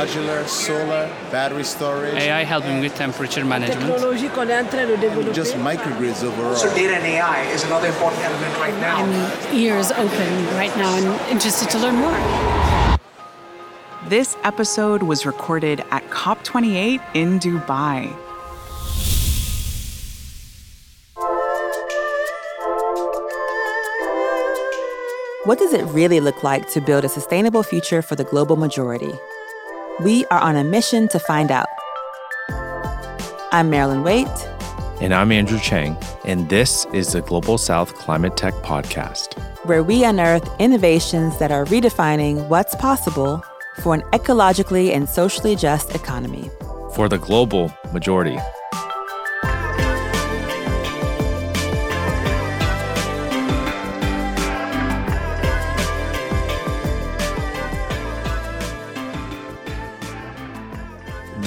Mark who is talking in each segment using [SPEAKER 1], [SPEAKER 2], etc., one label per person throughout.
[SPEAKER 1] modular, solar, battery storage.
[SPEAKER 2] AI helping with temperature management.
[SPEAKER 1] Just microgrids overall.
[SPEAKER 3] So data and AI is another important element right now.
[SPEAKER 4] I'm ears open right now and interested to learn more.
[SPEAKER 5] This episode was recorded at COP28 in Dubai.
[SPEAKER 6] What does it really look like to build a sustainable future for the global majority? We are on a mission to find out. I'm Marilyn Waite.
[SPEAKER 7] And I'm Andrew Chang. And this is the Global South Climate Tech Podcast,
[SPEAKER 6] where we unearth innovations that are redefining what's possible for an ecologically and socially just economy.
[SPEAKER 7] For the global majority.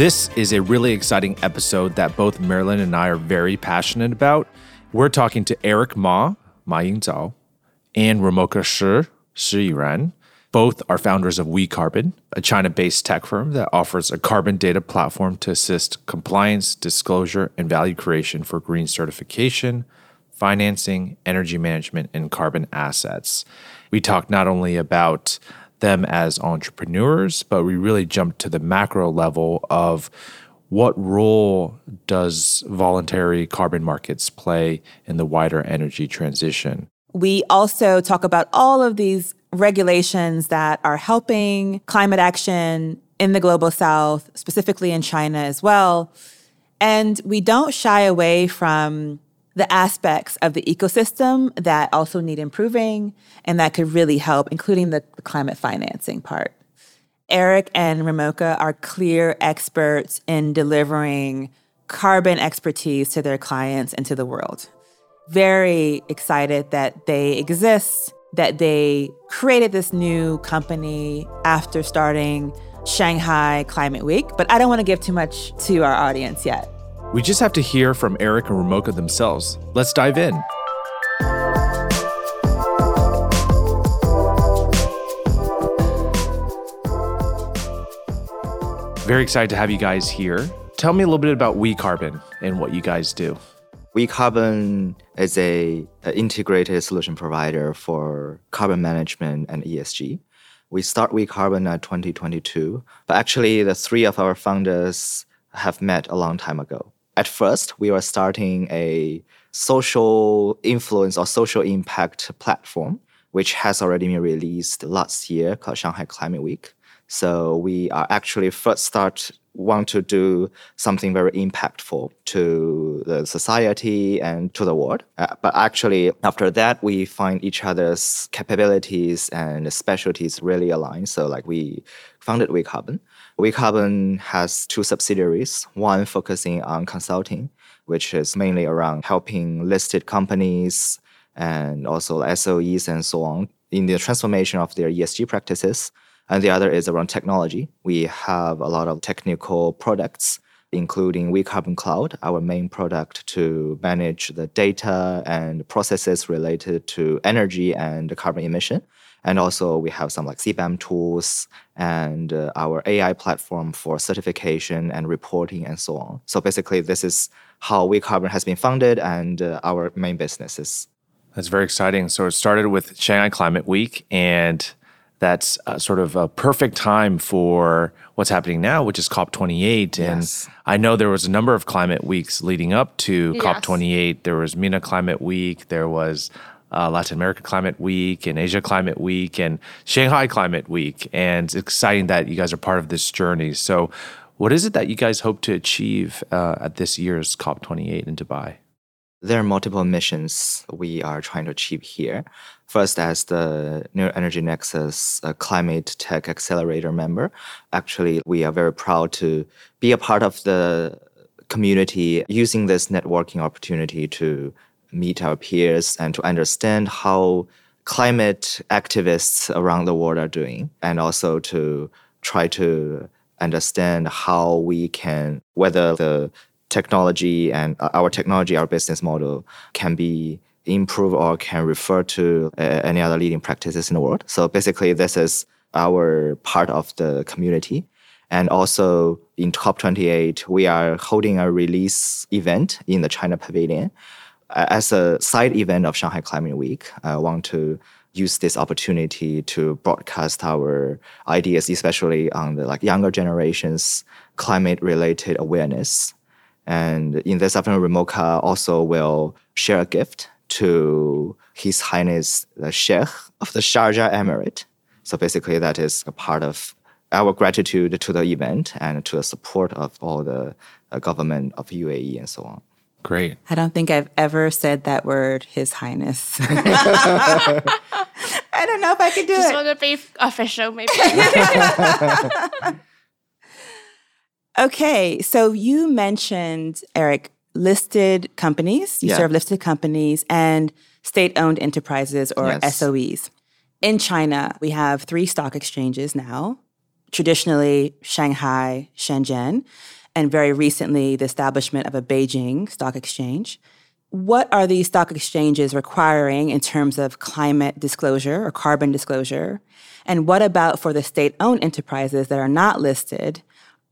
[SPEAKER 7] This is a really exciting episode that both Marilyn and I are very passionate about. We're talking to Eric Ma, Ma Yingchao, and Remoca Shi, Shi. Both are founders of WeCarbon, a China based tech firm that offers a carbon data platform to assist compliance, disclosure, and value creation for green certification, financing, energy management, and carbon assets. We talk not only about them as entrepreneurs, but we really jumped to the macro level of what role does voluntary carbon markets play in the wider energy transition?
[SPEAKER 6] We also talk about all of these regulations that are helping climate action in the global south, specifically in China as well. And we don't shy away from the aspects of the ecosystem that also need improving and that could really help, including the, climate financing part. Eric and Remoca are clear experts in delivering carbon expertise to their clients and to the world. Very excited that they exist, that they created this new company after starting Shanghai Climate Week. But I don't want to give too much to our audience yet.
[SPEAKER 7] We just have to hear from Eric and Remoca themselves. Let's dive in. Very excited to have you guys here. Tell me a little bit about WeCarbon and what you guys do.
[SPEAKER 8] WeCarbon is a, a integrated solution provider for carbon management and ESG. We start WeCarbon at 2022, but actually the three of our founders have met a long time ago at first, we were starting a social influence or social impact platform, which has already been released last year called Shanghai Climate Week. So we are actually first start want to do something very impactful to the society and to the world. Uh, but actually, after that, we find each other's capabilities and specialties really aligned. So like we founded WeCarbon. WeCarbon has two subsidiaries, one focusing on consulting, which is mainly around helping listed companies and also SOEs and so on in the transformation of their ESG practices. And the other is around technology. We have a lot of technical products, including WeCarbon Cloud, our main product to manage the data and processes related to energy and carbon emission. And also, we have some like CBAM tools and uh, our AI platform for certification and reporting and so on. So basically, this is how WeCarbon has been funded and uh, our main businesses.
[SPEAKER 7] That's very exciting. So it started with Shanghai Climate Week, and that's uh, sort of a perfect time for what's happening now, which is COP28.
[SPEAKER 8] Yes.
[SPEAKER 7] And I know there was a number of climate weeks leading up to yes. COP28. There was MENA Climate Week. There was uh, Latin America Climate Week and Asia Climate Week and Shanghai Climate Week. And it's exciting that you guys are part of this journey. So, what is it that you guys hope to achieve uh, at this year's COP28 in Dubai?
[SPEAKER 8] There are multiple missions we are trying to achieve here. First, as the New Energy Nexus uh, Climate Tech Accelerator member, actually, we are very proud to be a part of the community using this networking opportunity to meet our peers and to understand how climate activists around the world are doing, and also to try to understand how we can, whether the technology and uh, our technology, our business model can be improved or can refer to uh, any other leading practices in the world. So basically, this is our part of the community. And also in COP28, we are holding a release event in the China Pavilion. Uh, As a side event of Shanghai Climate Week, I want to use this opportunity to broadcast our ideas, especially on the like younger generations climate related awareness. And in this afternoon, Remoca also will share a gift to His Highness the Sheikh of the Sharjah Emirate. So basically, that is a part of our gratitude to the event and to the support of all the uh, government of UAE and so on.
[SPEAKER 7] Great.
[SPEAKER 6] I don't think I've ever said that word, His Highness. I don't know if I could do it.
[SPEAKER 9] Just
[SPEAKER 6] it.
[SPEAKER 9] want to be official, maybe.
[SPEAKER 6] Okay, so you mentioned, Eric, listed companies. You
[SPEAKER 8] Yeah.
[SPEAKER 6] serve listed companies and state owned enterprises or
[SPEAKER 8] Yes.
[SPEAKER 6] SOEs. In China, we have three stock exchanges now traditionally, Shanghai, Shenzhen, and very recently, the establishment of a Beijing stock exchange. What are these stock exchanges requiring in terms of climate disclosure or carbon disclosure? And what about for the state owned enterprises that are not listed?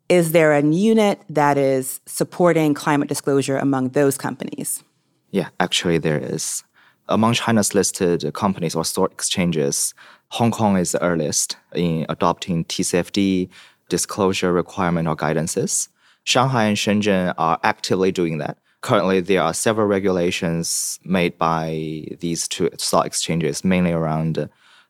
[SPEAKER 6] Is there a unit that is supporting climate disclosure among those companies?
[SPEAKER 8] Yeah, actually, there is. Among China's listed companies or stock exchanges, Hong Kong is the earliest in adopting TCFD disclosure requirement or guidances. Shanghai and Shenzhen are actively doing that. Currently, there are several regulations made by these two stock exchanges, mainly around uh,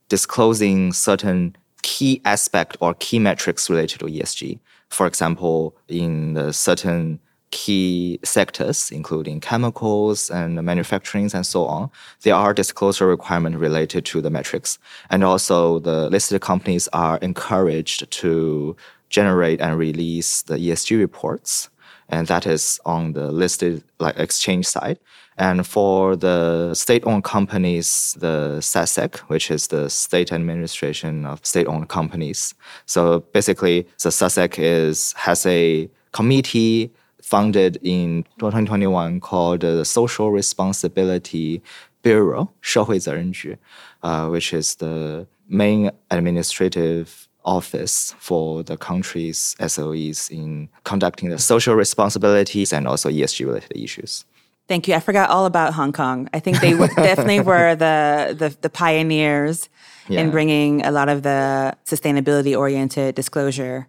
[SPEAKER 8] disclosing certain key aspect or key metrics related to ESG. For example, in the certain key sectors, including chemicals and manufacturing and so on, there are disclosure requirements related to the metrics. And also the listed companies are encouraged to generate and release the ESG reports, and that is on the listed like exchange side. And for the state-owned companies, the SASAC, which is the State Administration of State-Owned Companies. So basically, the SASAC is has a committee founded in 2021 called the Social Responsibility Bureau, 社会责任局, uh, which is the main administrative office for the country's SOEs in conducting the social responsibilities and also ESG related issues.
[SPEAKER 6] Thank you. I forgot all about Hong Kong. I think they were, definitely were the, the, the pioneers in bringing a lot of the sustainability oriented disclosure.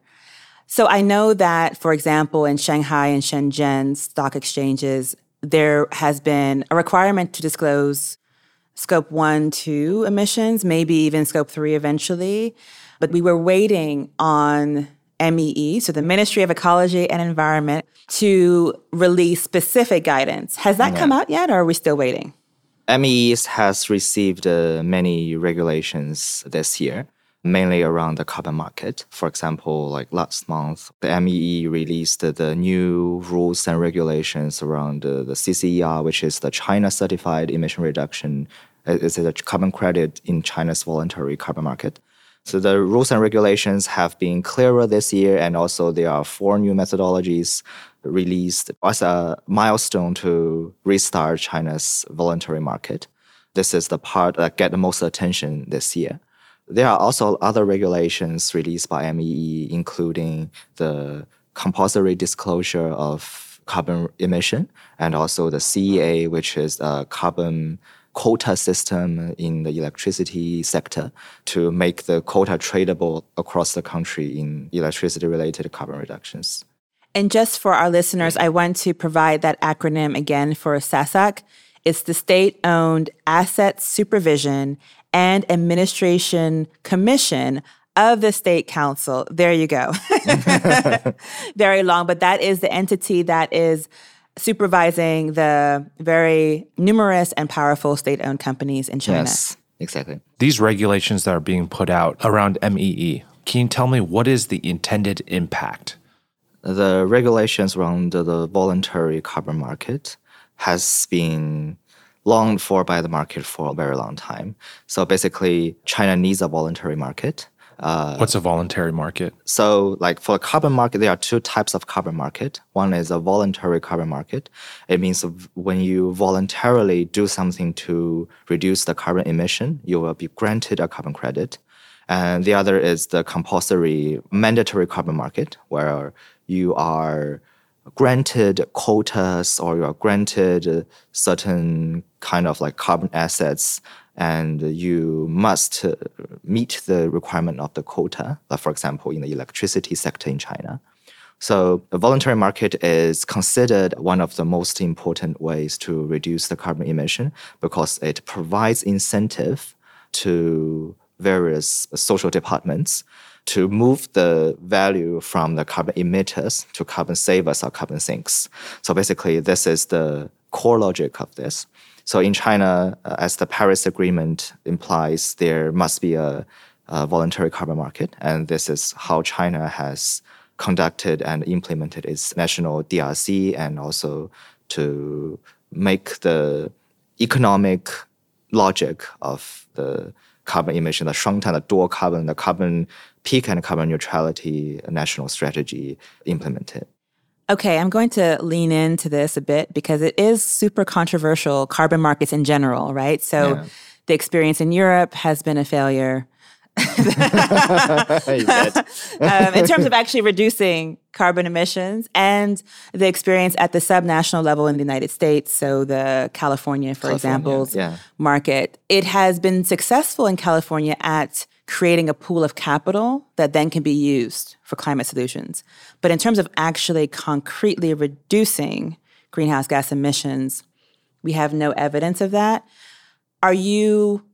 [SPEAKER 6] So I know that, for example, in Shanghai and Shenzhen stock exchanges, there has been a requirement to disclose scope one, two emissions, maybe even scope three eventually. But we were waiting on MEE, so the Ministry of Ecology and Environment, to release specific guidance. Has that come out yet, or are we still waiting?
[SPEAKER 8] MEES has received uh, many regulations this year, mainly around the carbon market. For example, like last month, the MEE released the new rules and regulations around uh, the CCER, which is the China Certified Emission Reduction. uh, It's a carbon credit in China's voluntary carbon market. So the rules and regulations have been clearer this year, and also there are four new methodologies released as a milestone to restart China's voluntary market. This is the part that get the most attention this year. There are also other regulations released by MEE, including the compulsory disclosure of carbon emission and also the CEA, which is a carbon quota system in the electricity sector to make the quota tradable across the country in electricity related carbon reductions.
[SPEAKER 6] And just for our listeners, I want to provide that acronym again for SASAC. It's the State Owned Asset Supervision and Administration Commission of the State Council. There you go. Very long, but that is the entity that is supervising the very numerous and powerful state owned companies in China.
[SPEAKER 8] Yes, exactly.
[SPEAKER 7] These regulations that are being put out around MEE, can you tell me what is the intended impact?
[SPEAKER 8] the regulations around the, the voluntary carbon market has been longed for by the market for a very long time. So basically, China needs a voluntary market. Uh,
[SPEAKER 7] What's a voluntary market?
[SPEAKER 8] so, like for carbon market, there are two types of carbon market. One is a voluntary carbon market. It means when you voluntarily do something to reduce the carbon emission, you will be granted a carbon credit. And the other is the compulsory mandatory carbon market, where you are granted quotas or you are granted certain kind of like carbon assets and you must meet the requirement of the quota, for example, in the electricity sector in China. So the voluntary market is considered one of the most important ways to reduce the carbon emission because it provides incentive to various social departments to move the value from the carbon emitters to carbon savers or carbon sinks. So basically, this is the core logic of this. So in China, uh, as the Paris Agreement implies, there must be a, a voluntary carbon market, and this is how China has conducted and implemented its national DRC, and also to make the economic logic of the carbon emission, the 双碳, the dual carbon, the carbon peak and carbon neutrality national strategy implemented.
[SPEAKER 6] Okay, I'm going to lean into this a bit because it is super controversial, carbon markets in general, right? So yeah. the experience in Europe has been a failure. um, in terms of actually reducing carbon emissions and the experience at the subnational level in the United States, so the California, for example, yeah. market, it has been successful in California at creating a pool of capital that then can be used for climate solutions. But in terms of actually concretely reducing greenhouse gas emissions, we have no evidence of that. Are you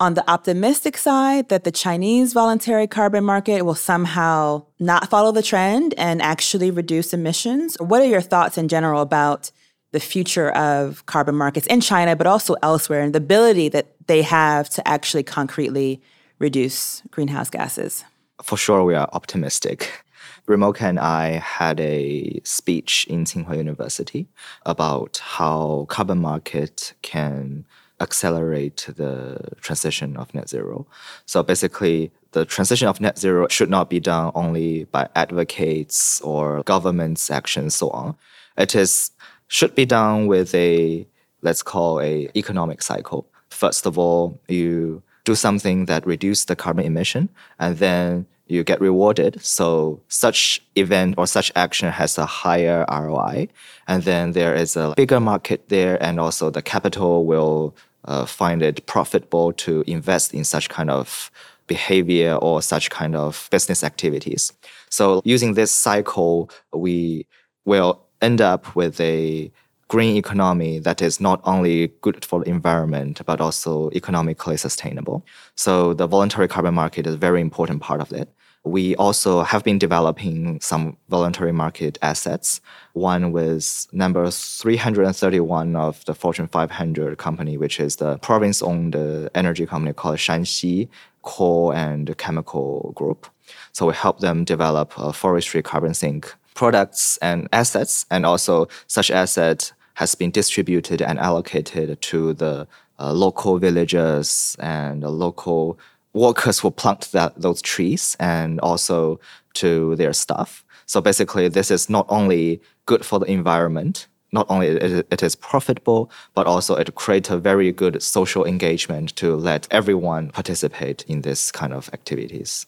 [SPEAKER 6] on the optimistic side that the Chinese voluntary carbon market will somehow not follow the trend and actually reduce emissions? What are your thoughts in general about the future of carbon markets in China, but also elsewhere, and the ability that they have to actually concretely reduce greenhouse gases?
[SPEAKER 8] For sure, we are optimistic. Remoca and I had a speech in Tsinghua University about how carbon market can accelerate the transition of net zero. So basically, the transition of net zero should not be done only by advocates or governments' actions, so on. It is should be done with a let's call a economic cycle. First of all, you do something that reduce the carbon emission, and then you get rewarded. So such event or such action has a higher ROI, and then there is a bigger market there, and also the capital will uh, find it profitable to invest in such kind of behavior or such kind of business activities. So using this cycle, we will end up with a green economy that is not only good for the environment, but also economically sustainable. So the voluntary carbon market is a very important part of it. We also have been developing some voluntary market assets. One was number 331 of the Fortune 500 company, which is the province-owned energy company called Shanxi Coal and Chemical Group. So we help them develop a forestry carbon sink products and assets, and also such assets has been distributed and allocated to the uh, local villagers and the local workers who plant that, those trees and also to their staff. So basically, this is not only good for the environment, not only it, it is profitable, but also it creates a very good social engagement to let everyone participate in this kind of activities.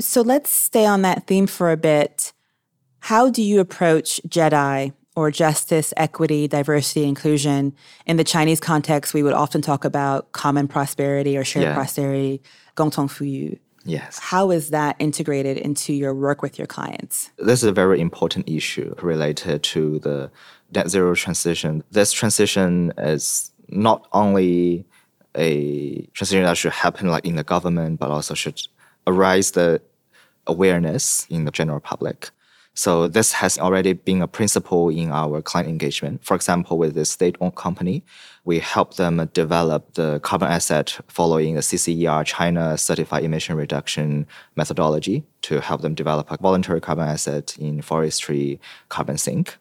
[SPEAKER 6] So let's stay on that theme for a bit. How do you approach JEDI or justice, equity, diversity, inclusion. In the Chinese context, we would often talk about common prosperity or shared yeah. prosperity, gongtong fuyu.
[SPEAKER 8] Yes.
[SPEAKER 6] How is that integrated into your work with your clients?
[SPEAKER 8] This is a very important issue related to the net zero transition. This transition is not only a transition that should happen like in the government, but also should arise the awareness in the general public. So this has already been a principle in our client engagement. For example, with the state-owned company, we help them develop the carbon asset following the CCER China Certified Emission Reduction methodology to help them develop a voluntary carbon asset in forestry carbon sink.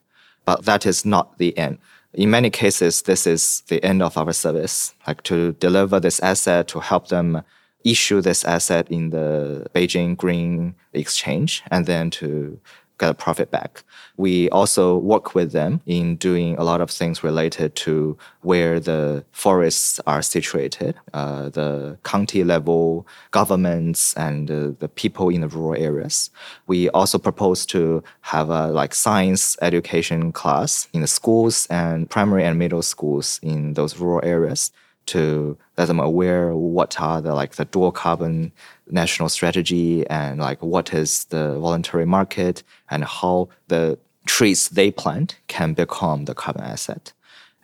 [SPEAKER 8] But that is not the end. In many cases, this is the end of our service, like to deliver this asset to help them issue this asset in the Beijing Green Exchange and then to get a profit back. We also work with them in doing a lot of things related to where the forests are situated, uh, the county level governments and uh, the people in the rural areas. We also propose to have a like science education class in the schools and primary and middle schools in those rural areas to let them aware what are the like the dual carbon national strategy and like what is the voluntary market and how the trees they plant can become the carbon asset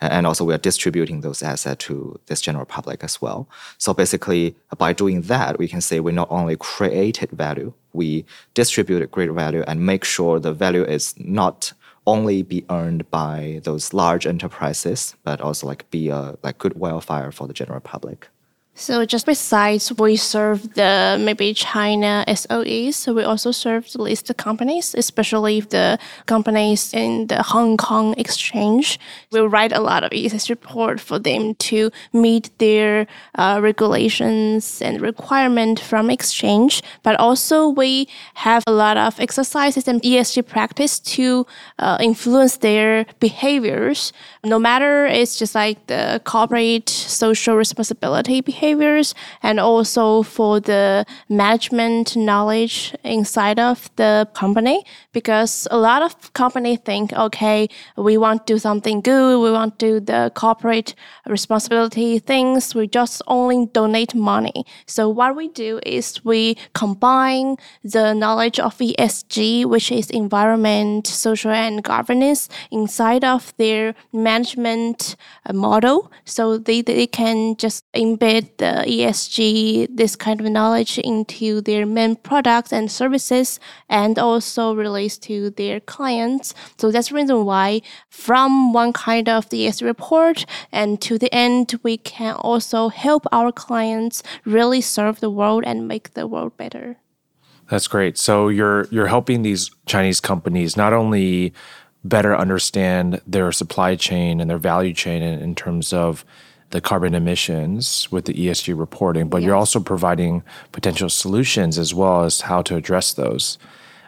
[SPEAKER 8] and also we are distributing those assets to this general public as well. So basically, by doing that, we can say we not only created value, we distributed great value and make sure the value is not only be earned by those large enterprises, but also like be a like good wildfire for the general public.
[SPEAKER 9] So just besides we serve the maybe China SOEs, so we also serve the listed companies, especially the companies in the Hong Kong exchange. We write a lot of ESG report for them to meet their uh, regulations and requirement from exchange. But also we have a lot of exercises and ESG practice to uh, influence their behaviors. No matter it's just like the corporate social responsibility behavior behaviors and also for the management knowledge inside of the company because a lot of companies think okay we want to do something good we want to do the corporate responsibility things we just only donate money. So what we do is we combine the knowledge of ESG which is environment social and governance inside of their management uh, model. So they, they can just embed the ESG, this kind of knowledge into their main products and services, and also relates to their clients. So that's the reason why, from one kind of the ESG report and to the end, we can also help our clients really serve the world and make the world better.
[SPEAKER 7] That's great. So you're you're helping these Chinese companies not only better understand their supply chain and their value chain in, in terms of the carbon emissions with the ESG reporting, but yes. you're also providing potential solutions as well as how to address those.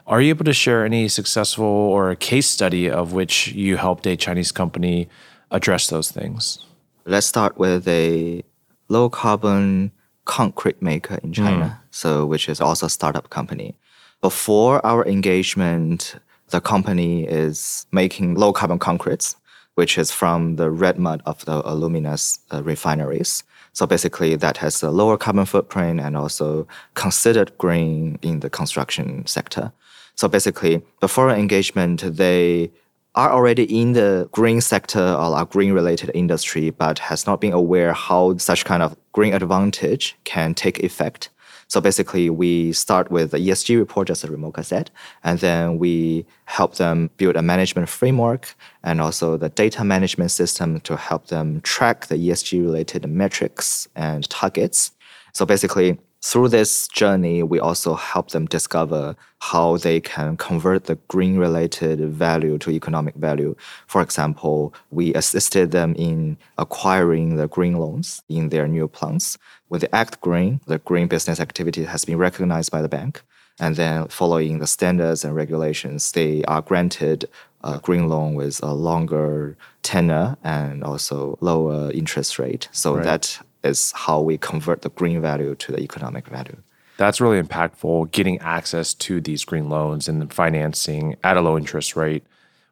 [SPEAKER 7] Are you able to share any successful or a case study of which you helped a Chinese company address those things?
[SPEAKER 8] Let's start with a low carbon concrete maker in China, mm. so which is also a startup company. Before our engagement, the company is making low carbon concretes which is from the red mud of the aluminous uh, refineries. So basically, that has a lower carbon footprint and also considered green in the construction sector. So basically, before engagement, they are already in the green sector or green related industry, but has not been aware how such kind of green advantage can take effect. So basically, we start with the ESG report, just as Remoca said, and then we help them build a management framework and also the data management system to help them track the ESG related metrics and targets. So basically, through this journey, we also help them discover how they can convert the green related value to economic value. For example, we assisted them in acquiring the green loans in their new plants. With the Act Green, the green business activity has been recognized by the bank. And then, following the standards and regulations, they are granted a green loan with a longer tenor and also lower interest rate. So right. that is how we convert the green value to the economic value.
[SPEAKER 7] That's really impactful. Getting access to these green loans and financing at a low interest rate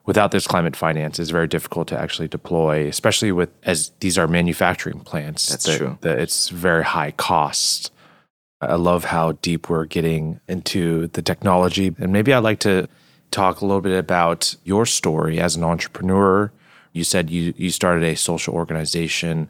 [SPEAKER 7] without this climate finance is very difficult to actually deploy, especially with as these are manufacturing plants.
[SPEAKER 8] That's true.
[SPEAKER 7] That it's very high cost. I love how deep we're getting into the technology. And maybe I'd like to talk a little bit about your story as an entrepreneur. You said you, you started a social organization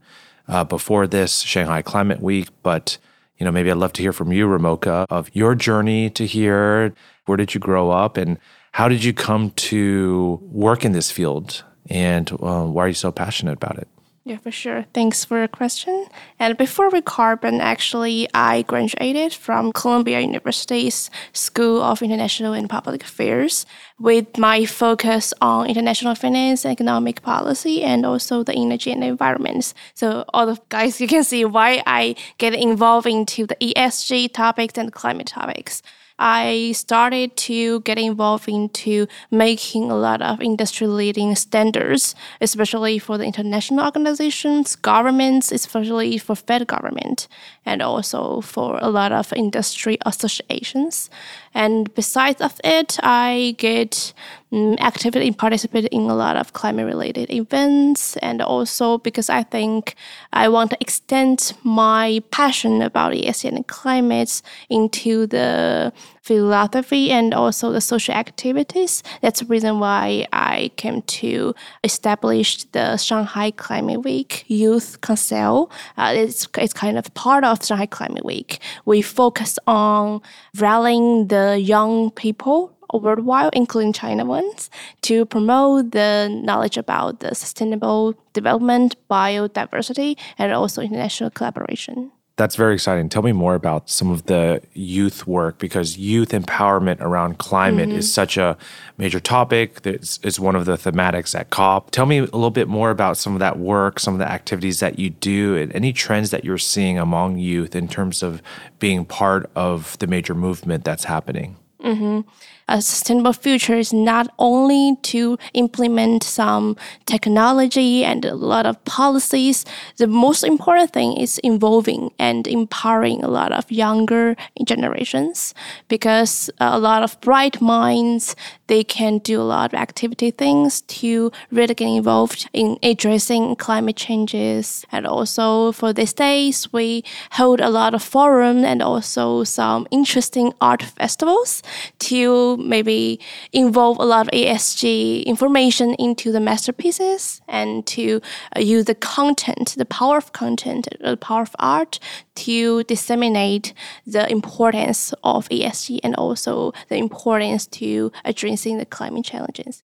[SPEAKER 7] uh, before this Shanghai Climate Week, but you know maybe I'd love to hear from you, Remoca, of your journey to here. Where did you grow up, and how did you come to work in this field, and uh, why are you so passionate about it?
[SPEAKER 9] Yeah, for sure. Thanks for your question. And before WeCarbon, actually, I graduated from Columbia University's School of International and Public Affairs with my focus on international finance, economic policy, and also the energy and environment. So all the guys, you can see why I get involved into the ESG topics and climate topics. I started to get involved into making a lot of industry leading standards, especially for the international organizations, governments, especially for Fed government, and also for a lot of industry associations. And besides of it, I get um, actively participate in a lot of climate related events. And also because I think I want to extend my passion about ESG and climate into the philosophy and also the social activities. That's the reason why I came to establish the Shanghai Climate Week Youth Council. Uh, it's, it's kind of part of Shanghai Climate Week. We focus on rallying the young people worldwide, including China ones, to promote the knowledge about the sustainable development, biodiversity, and also international collaboration.
[SPEAKER 7] That's very exciting. Tell me more about some of the youth work because youth empowerment around climate is mm-hmm. such a major topic. It's, it's one of the thematics at COP. Tell me a little bit more about some of that work, some of the activities that you do, and any trends that you're seeing among youth in terms of being part of the major movement that's happening. Mm-hmm.
[SPEAKER 9] A sustainable future is not only to implement some technology and a lot of policies. The most important thing is involving and empowering a lot of younger generations because a lot of bright minds they can do a lot of activity things to really get involved in addressing climate changes. And also for these days, we hold a lot of forums and also some interesting art festivals to maybe involve a lot of ESG information into the masterpieces and to uh, use the content, the power of content, the power of art to disseminate the importance of ESG and also the importance to addressing the climate challenges.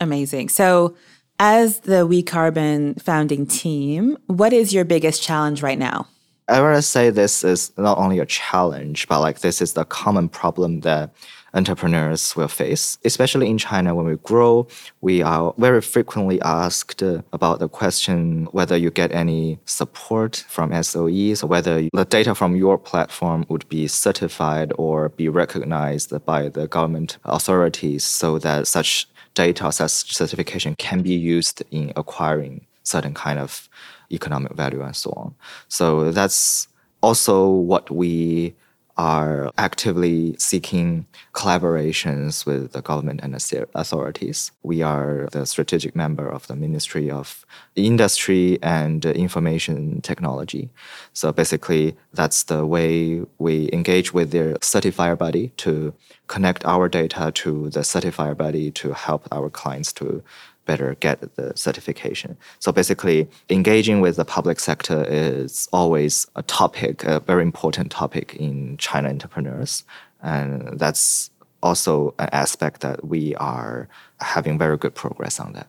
[SPEAKER 6] Amazing. So, as the WeCarbon founding team, what is your biggest challenge right now?
[SPEAKER 8] I want to say this is not only a challenge, but like this is the common problem that entrepreneurs will face, especially in China. When we grow, we are very frequently asked about the question whether you get any support from SOEs, or whether the data from your platform would be certified or be recognized by the government authorities so that such data, such certification can be used in acquiring certain kind of economic value and so on. So that's also what we are actively seeking collaborations with the government and authorities. We are the strategic member of the Ministry of Industry and Information Technology. So basically, that's the way we engage with their certifier body to connect our data to the certifier body to help our clients to better get the certification. So basically, engaging with the public sector is always a topic, a very important topic in China entrepreneurs. And that's also an aspect that we are having very good progress on that.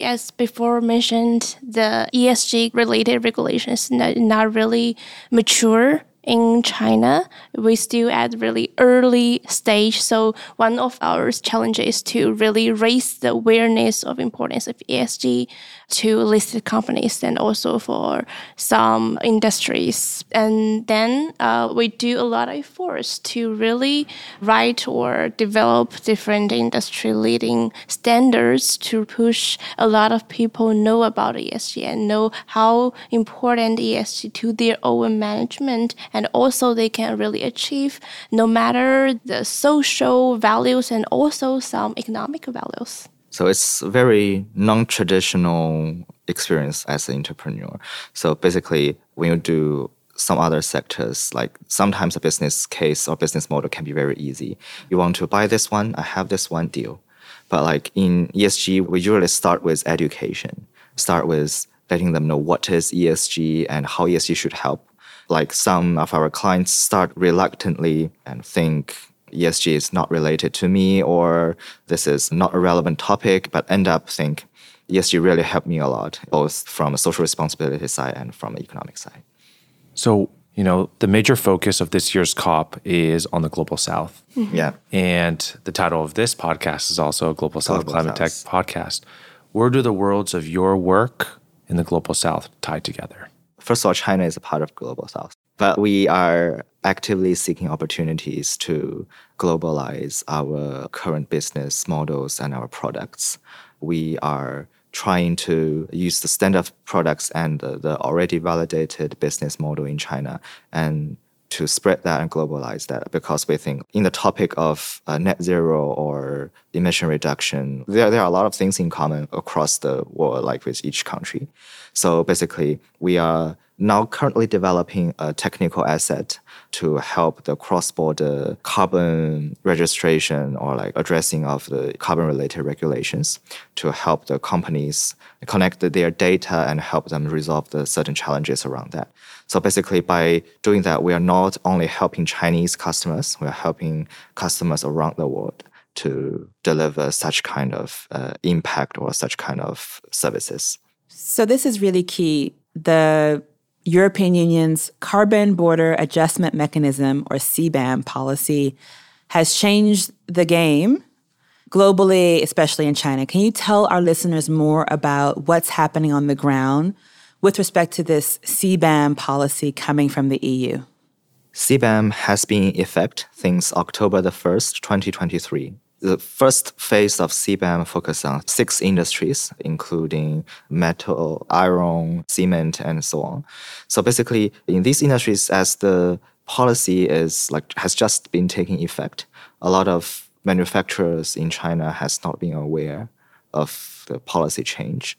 [SPEAKER 9] As before mentioned, the ESG related regulations not, not really mature in China, we're still at really early stage. So one of our challenges is to really raise the awareness of importance of ESG to listed companies and also for some industries. And then uh, we do a lot of efforts to really write or develop different industry leading standards to push a lot of people know about ESG and know how important ESG to their own management and also they can really achieve no matter the social values and also some economic values.
[SPEAKER 8] So it's a very non-traditional experience as an entrepreneur. So basically, when you do some other sectors, like sometimes a business case or business model can be very easy. You want to buy this one, I have this one deal. But like in ESG, we usually start with education, start with letting them know what is ESG and how ESG should help. Like some of our clients start reluctantly and think ESG is not related to me or this is not a relevant topic, but end up think ESG really helped me a lot, both from a social responsibility side and from an economic side.
[SPEAKER 7] So, you know, the major focus of this year's COP is on the global south. Mm-hmm.
[SPEAKER 8] Yeah.
[SPEAKER 7] And the title of this podcast is also a Global South
[SPEAKER 8] Global
[SPEAKER 7] Climate Tech podcast. Where do the worlds of your work in the global south tie together?
[SPEAKER 8] First of all, China is a part of global south. But we are actively seeking opportunities to globalize our current business models and our products. We are trying to use the standard products and the, the already validated business model in China and to spread that and globalize that because we think in the topic of uh, net zero or emission reduction, there, there are a lot of things in common across the world, like with each country. So basically, we are now currently developing a technical asset to help the cross-border carbon registration or like addressing of the carbon-related regulations to help the companies connect their data and help them resolve the certain challenges around that. So basically, by doing that, we are not only helping Chinese customers, we are helping customers around the world to deliver such kind of uh, impact or such kind of services.
[SPEAKER 6] So this is really key. The European Union's Carbon Border Adjustment Mechanism, or CBAM policy, has changed the game globally, especially in China. Can you tell our listeners more about what's happening on the ground with respect to this CBAM policy coming from the EU?
[SPEAKER 8] CBAM has been in effect since October the 1st, 2023. The first phase of CBAM focused on six industries, including metal, iron, cement, and so on. So basically, in these industries, as the policy is like has just been taking effect, a lot of manufacturers in China has not been aware of the policy change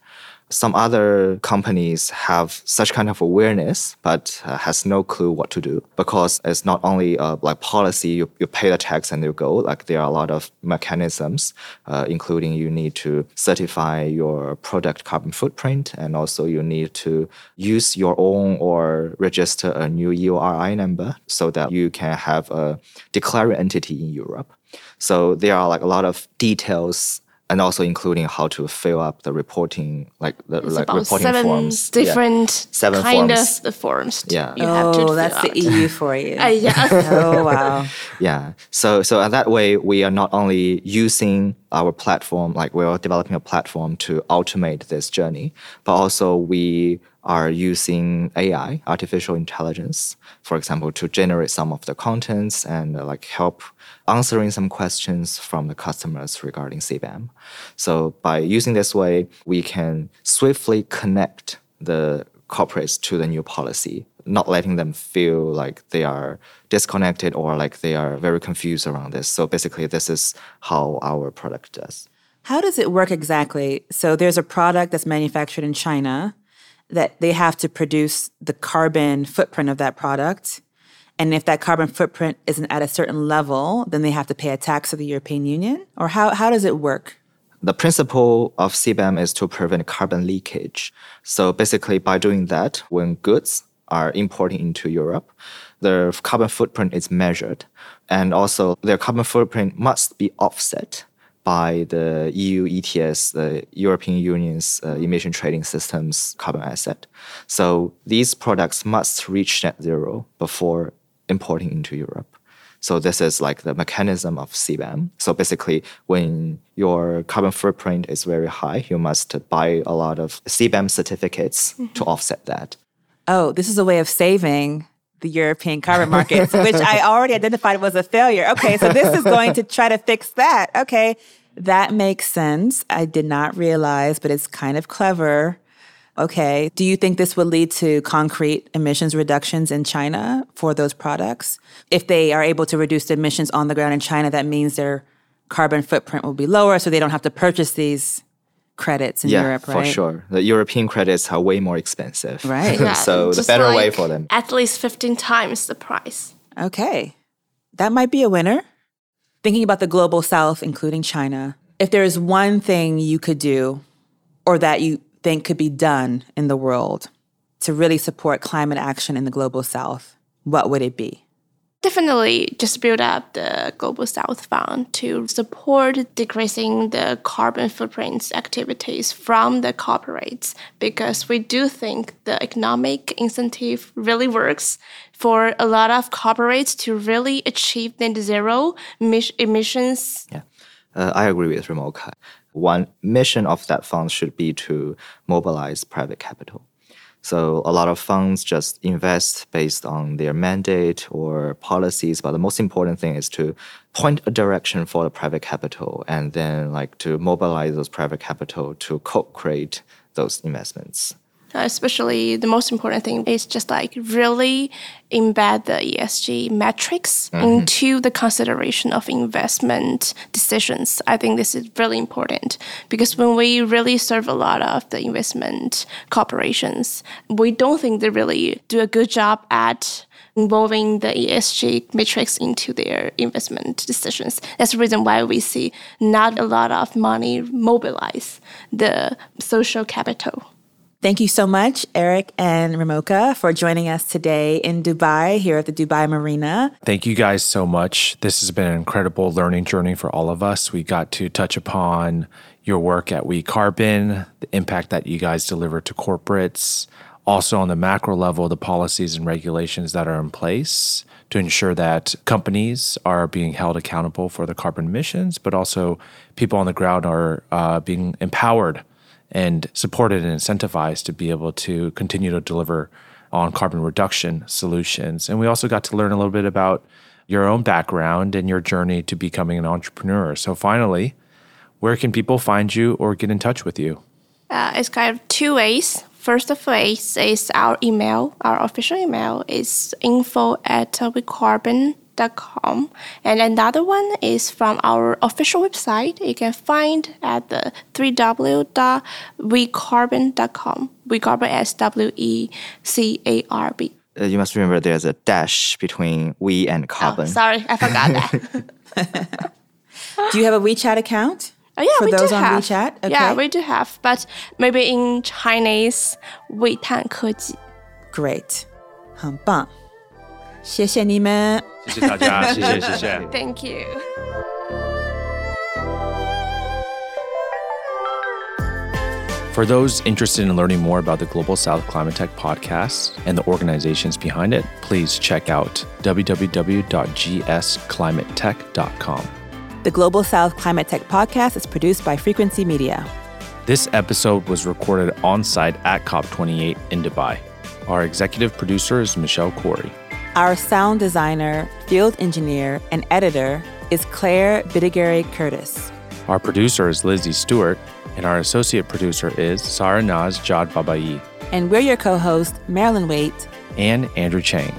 [SPEAKER 8] some other companies have such kind of awareness but uh, has no clue what to do. Because it's not only uh, like policy you, you pay the tax and you go like there are a lot of mechanisms uh, including you need to certify your product carbon footprint and also you need to use your own or register a new EORI number so that you can have a declared entity in Europe. So there are like a lot of details and also including how to fill up the reporting, like the
[SPEAKER 9] it's
[SPEAKER 8] like
[SPEAKER 9] about
[SPEAKER 8] reporting
[SPEAKER 9] seven
[SPEAKER 8] forms.
[SPEAKER 9] different
[SPEAKER 8] yeah. seven
[SPEAKER 9] kind
[SPEAKER 8] forms.
[SPEAKER 9] of the forms.
[SPEAKER 8] Yeah.
[SPEAKER 9] you have to
[SPEAKER 6] oh,
[SPEAKER 9] fill
[SPEAKER 6] that's
[SPEAKER 9] out.
[SPEAKER 6] the EU for you.
[SPEAKER 9] Uh, yeah.
[SPEAKER 6] oh, wow.
[SPEAKER 8] Yeah. So so that way, we are not only using our platform, like we are developing a platform to automate this journey, but also we are using AI, artificial intelligence, for example, to generate some of the contents and uh, like help answering some questions from the customers regarding CBAM. So by using this way, we can swiftly connect the corporates to the new policy, not letting them feel like they are disconnected or like they are very confused around this. So basically, this is how our product does.
[SPEAKER 6] How does it work exactly? So there's a product that's manufactured in China that they have to produce the carbon footprint of that product. And if that carbon footprint isn't at a certain level, then they have to pay a tax to the European Union? Or how, how does it work?
[SPEAKER 8] The principle of CBAM is to prevent carbon leakage. So basically, by doing that, when goods are importing into Europe, their carbon footprint is measured. And also, their carbon footprint must be offset by the EU ETS, the European Union's uh, emission trading system's carbon asset. So these products must reach net zero before importing into Europe. So this is like the mechanism of CBAM. So basically, when your carbon footprint is very high, you must buy a lot of CBAM certificates mm-hmm. to offset that.
[SPEAKER 6] Oh, this is a way of saving the European carbon markets, which I already identified was a failure. Okay, so this is going to try to fix that. Okay, that makes sense. I did not realize, but it's kind of clever. Okay, do you think this would lead to concrete emissions reductions in China for those products? If they are able to reduce the emissions on the ground in China, that means their carbon footprint will be lower, so they don't have to purchase these credits in
[SPEAKER 8] yeah,
[SPEAKER 6] Europe, right?
[SPEAKER 8] for sure. The European credits are way more expensive.
[SPEAKER 6] Right.
[SPEAKER 9] Yeah,
[SPEAKER 8] so the
[SPEAKER 9] just
[SPEAKER 8] better way for them.
[SPEAKER 9] At least 15 times the price.
[SPEAKER 6] Okay. That might be a winner. Thinking about the global south, including China, if there is one thing you could do or that you think could be done in the world to really support climate action in the global south, what would it be?
[SPEAKER 9] Definitely just build up the Global South Fund to support decreasing the carbon footprints activities from the corporates because we do think the economic incentive really works for a lot of corporates to really achieve net zero emissions.
[SPEAKER 8] Yeah, uh, I agree with Remoca. One mission of that fund should be to mobilize private capital. So a lot of funds just invest based on their mandate or policies, but the most important thing is to point a direction for the private capital and then like to mobilize those private capital to co-create those investments.
[SPEAKER 9] Uh, especially the most important thing is just like really embed the ESG metrics into the consideration of investment decisions. I think this is really important because when we really serve a lot of the investment corporations, we don't think they really do a good job at involving the ESG metrics into their investment decisions. That's the reason why we see not a lot of money mobilize the social capital.
[SPEAKER 6] Thank you so much, Eric and Remoca, for joining us today in Dubai, here at the Dubai Marina.
[SPEAKER 7] Thank you guys so much. This has been an incredible learning journey for all of us. We got to touch upon your work at WeCarbon, the impact that you guys deliver to corporates, also on the macro level, the policies and regulations that are in place to ensure that companies are being held accountable for the carbon emissions, but also people on the ground are uh, being empowered and supported and incentivized to be able to continue to deliver on carbon reduction solutions. And we also got to learn a little bit about your own background and your journey to becoming an entrepreneur. So, finally, where can people find you or get in touch with you?
[SPEAKER 9] Uh, it's kind of two ways. First of ways is our email. Our official email is info at wecarbon.com. Com. and another one is from our official website you can find at the www.wecarbon.com wecarbon as w-e-c-a-r-b
[SPEAKER 8] uh, you must remember there's a dash between we and oh, carbon
[SPEAKER 9] oh, sorry i forgot that
[SPEAKER 6] do you have a wechat account
[SPEAKER 9] Oh, yeah,
[SPEAKER 6] For
[SPEAKER 9] we
[SPEAKER 6] those
[SPEAKER 9] do
[SPEAKER 6] on
[SPEAKER 9] have.
[SPEAKER 6] WeChat, okay.
[SPEAKER 9] yeah, we do have, but maybe in Chinese, 微碳科技.
[SPEAKER 6] Great, 很棒。谢谢你们，
[SPEAKER 7] 谢谢大家，谢谢谢谢
[SPEAKER 9] ，Thank you。
[SPEAKER 7] For those interested in learning more about the Global South Climate Tech podcast and the organizations behind it, please check out www.gsclimatetech.com.
[SPEAKER 6] The Global South Climate Tech podcast is produced by FRQNCY Media.
[SPEAKER 7] This episode was recorded on site at COP28 in Dubai. Our executive producer is Michelle Corey.
[SPEAKER 6] Our sound designer, field engineer, and editor is Claire Bidigary Curtis.
[SPEAKER 7] Our producer is Lizzie Stewart, and our associate producer is Saranaz Jad Babai
[SPEAKER 6] And we're your co hosts, Marilyn Waite
[SPEAKER 7] and Andrew Chang.